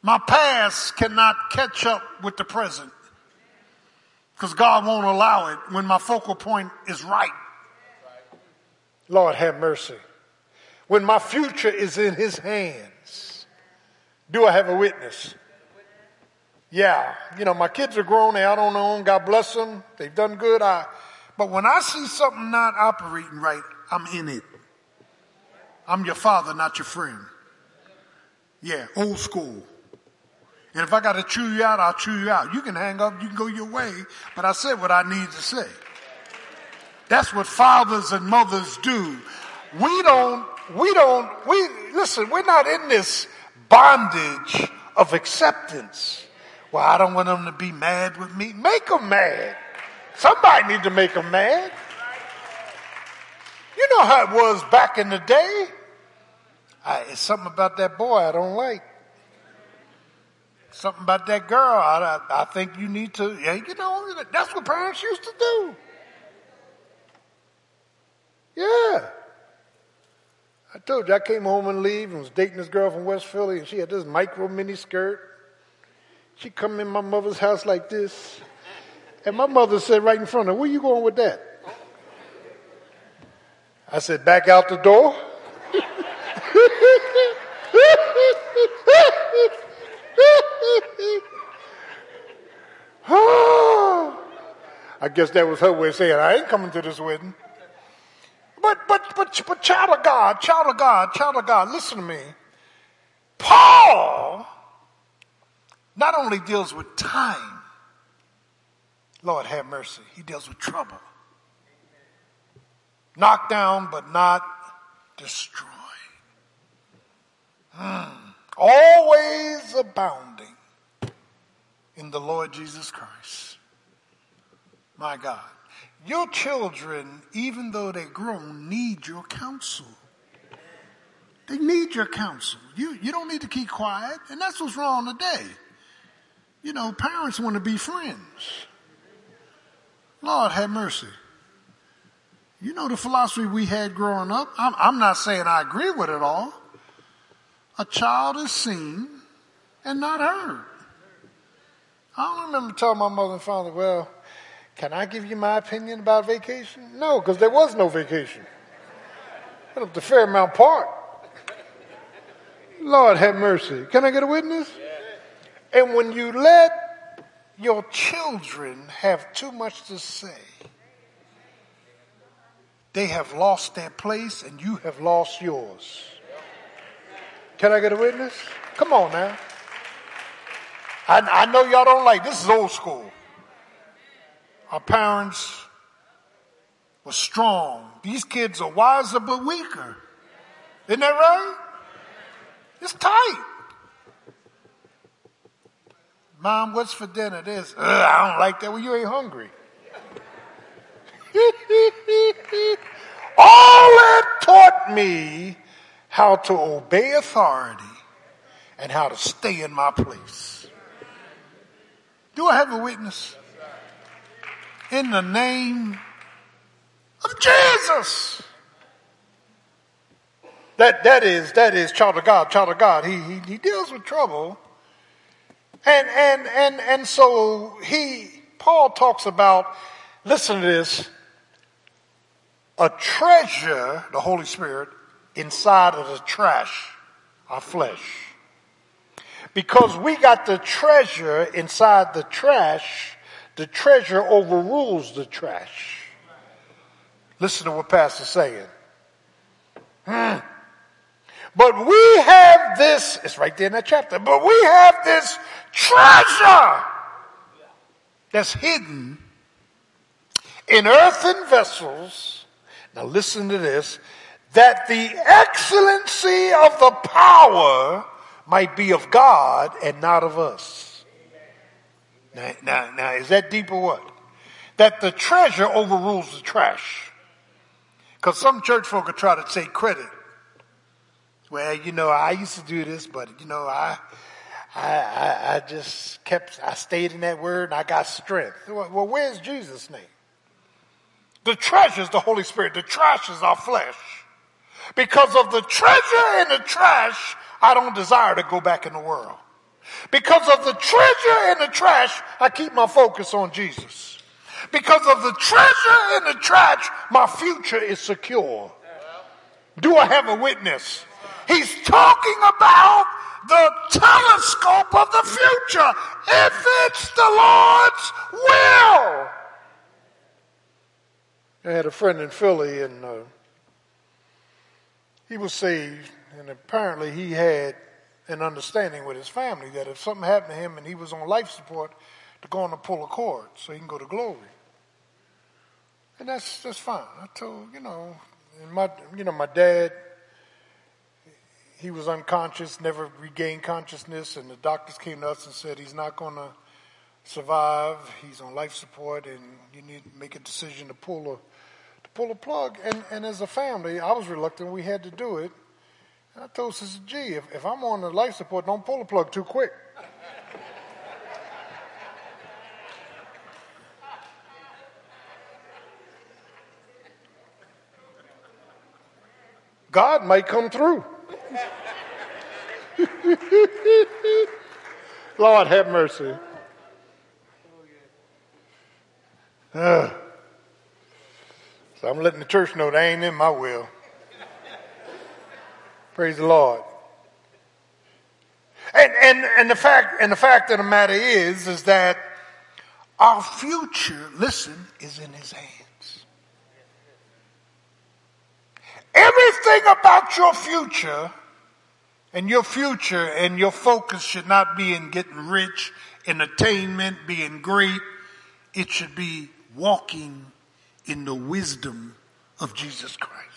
My past cannot catch up with the present because God won't allow it when my focal point is right. Lord have mercy. When my future is in his hands, do I have a witness? Yeah, you know, my kids are grown, they're out on their own, God bless them, they've done good. I, but when I see something not operating right, I'm in it. I'm your father, not your friend. Yeah, old school. And if I got to chew you out, I'll chew you out. You can hang up, you can go your way, but I said what I need to say. That's what fathers and mothers do. We don't, we don't, we, listen, we're not in this bondage of acceptance. Well, I don't want them to be mad with me. Make them mad. Somebody need to make them mad. You know how it was back in the day. I, it's something about that boy I don't like. Something about that girl. I, I, I think you need to, yeah, you know, that's what parents used to do. Yeah. I told you, I came home and leave and was dating this girl from West Philly, and she had this micro mini skirt. She come in my mother's house like this, and my mother said right in front of her, "Where you going with that?" I said, "Back out the door." Ah! I guess that was her way of saying, I ain't coming to this wedding. But, but, but, but, child of God, child of God, child of God, listen to me. Paul not only deals with time, Lord have mercy, he deals with trouble. Knocked down, but not destroyed. Hmm. Always abounding in the Lord Jesus Christ. My God. Your children, even though they're grown, need your counsel. They need your counsel. You, you don't need to keep quiet, and that's what's wrong today. You know, parents want to be friends. Lord have mercy. You know the philosophy we had growing up? I'm, I'm not saying I agree with it all. A child is seen and not heard. I don't remember telling my mother and father, well, can I give you my opinion about vacation? No, because there was no vacation. Went up to Fairmount Park. Lord have mercy. Can I get a witness? And when you let your children have too much to say, they have lost their place and you have lost yours. Can I get a witness? Come on now. I, I know y'all don't like this is old school. Our parents were strong. These kids are wiser but weaker. Isn't that right? It's tight. Mom, what's for dinner? This. I don't like that. Well, you ain't hungry. All that taught me how to obey authority and how to stay in my place. Do I have a witness? In the name of Jesus. That, that is, that is child of God, child of God. He, he, he deals with trouble. And, and, and, and so he, Paul talks about, listen to this, a treasure, the Holy Spirit, inside of the trash, our flesh. Because we got the treasure inside the trash, the treasure overrules the trash. Listen to what Pastor's saying. Hmm. But we have this, it's right there in that chapter, but we have this treasure that's hidden in earthen vessels. Now listen to this, that the excellency of the power might be of God and not of us. Now, now, now is that deep or what? That the treasure overrules the trash. Because some church folk will try to take credit. Well, you know, I used to do this, but you know, I, I, I, I just kept, I stayed in that word and I got strength. Well, where's Jesus' name? The treasure is the Holy Spirit. The trash is our flesh. Because of the treasure and the trash, I don't desire to go back in the world. Because of the treasure in the trash, I keep my focus on Jesus. Because of the treasure in the trash, my future is secure. Do I have a witness? He's talking about the telescope of the future. If it's the Lord's will. I had a friend in Philly and uh, he was saved and apparently he had and understanding with his family that if something happened to him and he was on life support, to go on and pull a cord so he can go to glory. And that's that's fine. I told you know, my you know my dad, he was unconscious, never regained consciousness, and the doctors came to us and said he's not going to survive. He's on life support, and you need to make a decision to pull a to pull a plug. And and as a family, I was reluctant. We had to do it. And I told Sister G, if, if I'm on the life support, don't pull the plug too quick. God might come through. Lord have mercy. Uh, so I'm letting the church know that ain't in my will. Praise the Lord. And, and, and the fact, and the fact of the matter is, is that our future, listen, is in his hands. Everything about your future and your future and your focus should not be in getting rich, in attainment, being great. It should be walking in the wisdom of Jesus Christ.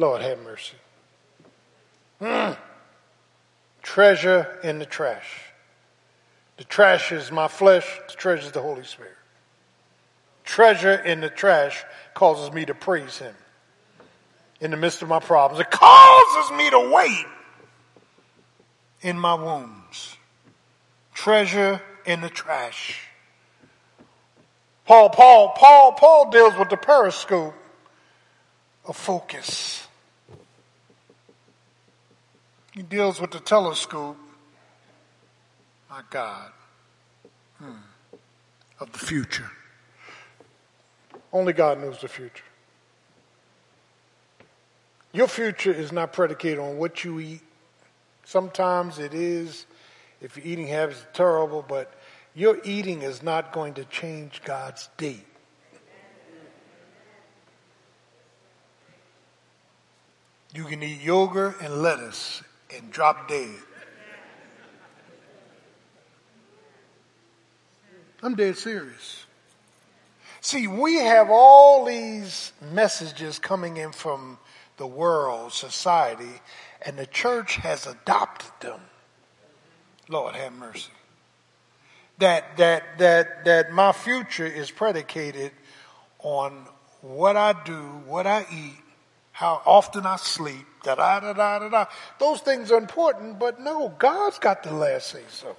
Lord have mercy. Mm. Treasure in the trash. The trash is my flesh, the treasure is the Holy Spirit. Treasure in the trash causes me to praise Him in the midst of my problems. It causes me to wait in my wounds. Treasure in the trash. Paul, Paul, Paul, Paul deals with the periscope of focus. He deals with the telescope, my God, hmm, of the future. Only God knows the future. Your future is not predicated on what you eat. Sometimes it is, if your eating habits are terrible, but your eating is not going to change God's date. You can eat yogurt and lettuce and drop dead. I'm dead serious. See, we have all these messages coming in from the world, society, and the church has adopted them. Lord have mercy. That that that that my future is predicated on what I do, what I eat, how often I sleep, da da da da da da. Those things are important, but no, God's got the last say so.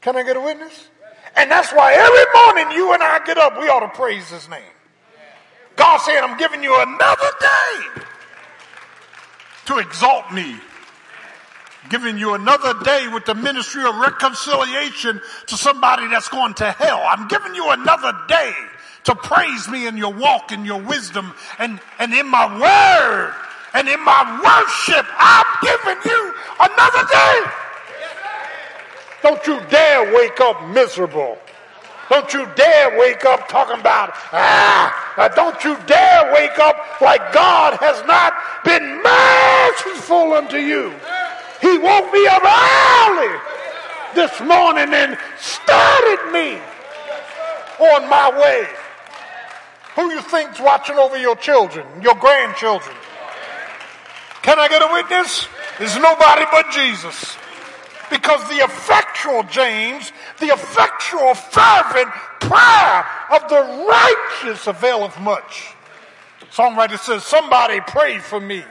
Can I get a witness? And that's why every morning you and I get up, we ought to praise his name. God said, I'm giving you another day to exalt me. Giving you another day with the ministry of reconciliation to somebody that's going to hell. I'm giving you another day to praise me in your walk and your wisdom and, and in my word and in my worship. I'm giving you another day. Don't you dare wake up miserable. Don't you dare wake up talking about, ah, uh, don't you dare wake up like God has not been merciful unto you. He woke me up early this morning and started me on my way. Who you think's watching over your children, your grandchildren? Can I get a witness? There's nobody but Jesus. Because the effectual, James, the effectual, fervent prayer of the righteous availeth much. Songwriter says, Somebody prayed for me,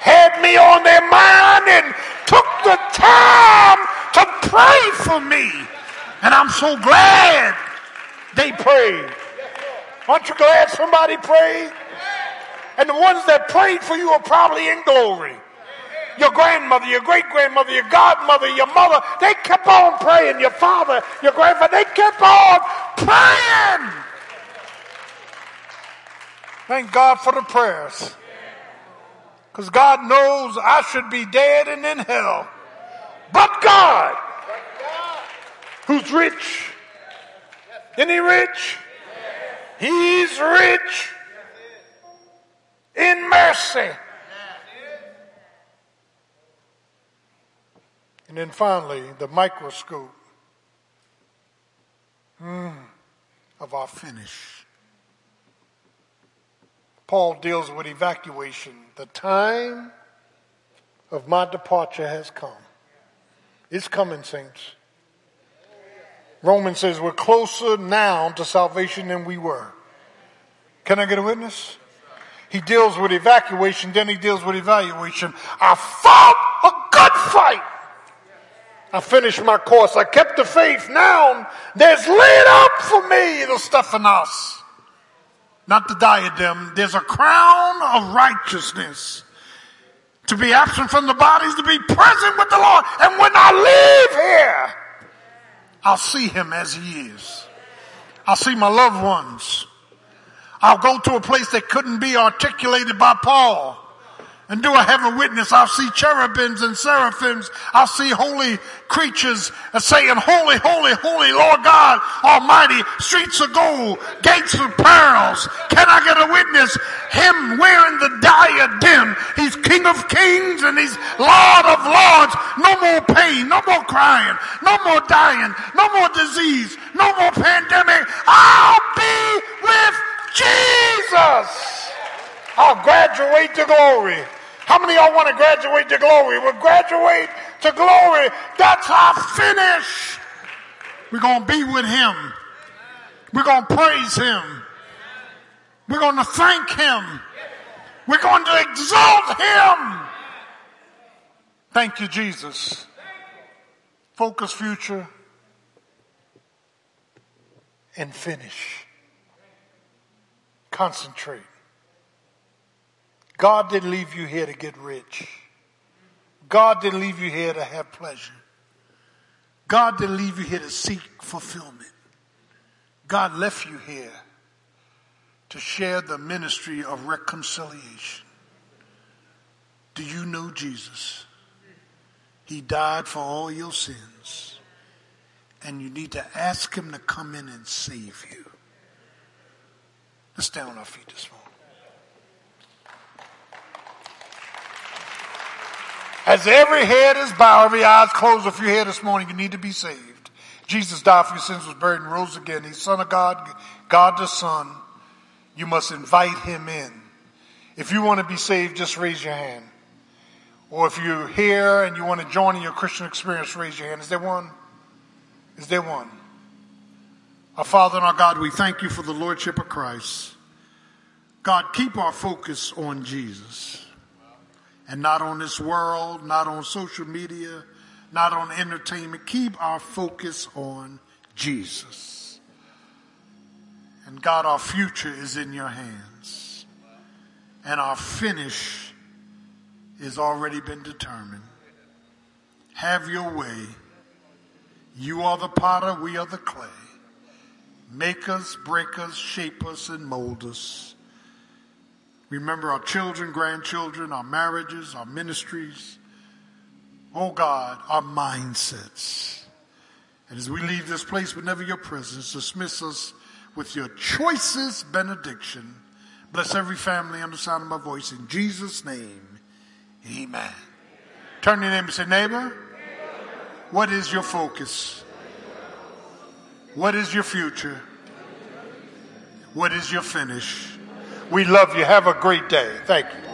had me on their mind, and took the time to pray for me. And I'm so glad they prayed. Aren't you glad somebody prayed? And the ones that prayed for you are probably in glory your grandmother, your great grandmother, your godmother, your mother, they kept on praying. Your father, your grandfather, they kept on praying. Thank God for the prayers. Because God knows I should be dead and in hell. But God, who's rich, isn't he rich? He's rich in mercy. And then finally, the microscope mm, of our finish. Paul deals with evacuation. The time of my departure has come. It's coming, saints. Romans says we're closer now to salvation than we were. Can I get a witness? He deals with evacuation, then he deals with evaluation. I fought a good fight. I finished my course. I kept the faith. Now there's laid up for me the Stephanos. Not the diadem. There's a crown of righteousness. To be absent from the bodies, to be present with the Lord. And when I leave here, I'll see him as he is. I'll see my loved ones. I'll go to a place that couldn't be articulated by Paul. And do I have a witness? I'll see cherubims and seraphims. I'll see holy creatures saying, holy, holy, holy Lord God Almighty, streets of gold, gates of pearls. Can I get a witness? Him wearing the diadem. He's King of kings and he's Lord of lords. No more pain, no more crying, no more dying, no more disease, no more pandemic. I'll be with Jesus. I'll graduate to glory. How many of y'all want to graduate to glory? We'll graduate to glory. That's our finish. We're going to be with him. We're going to praise him. We're going to thank him. We're going to exalt him. Thank you, Jesus. Focus future and finish. Concentrate. God didn't leave you here to get rich. God didn't leave you here to have pleasure. God didn't leave you here to seek fulfillment. God left you here to share the ministry of reconciliation. Do you know Jesus? He died for all your sins. And you need to ask him to come in and save you. Let's stand on our feet this morning. As every head is bowed, every eye is closed, if you're here this morning, you need to be saved. Jesus died for your sins, was buried, and rose again. He's Son of God, God the Son. You must invite him in. If you want to be saved, just raise your hand. Or if you're here and you want to join in your Christian experience, raise your hand. Is there one? Is there one? Our Father and our God, we thank you for the Lordship of Christ. God, keep our focus on Jesus and not on this world, not on social media, not on entertainment. Keep our focus on Jesus. And God, our future is in your hands. And our finish has already been determined. Have your way. You are the potter, we are the clay. Make us, break us, shape us, and mold us. Remember our children, grandchildren, our marriages, our ministries. Oh God, our mindsets. And as we leave this place, but never your presence, dismiss us with your choicest benediction. Bless every family under the sound of my voice. In Jesus' name, amen. Turn to your neighbor and say, neighbor, what is your focus? What is your future? What is your finish? We love you. Have a great day. Thank you.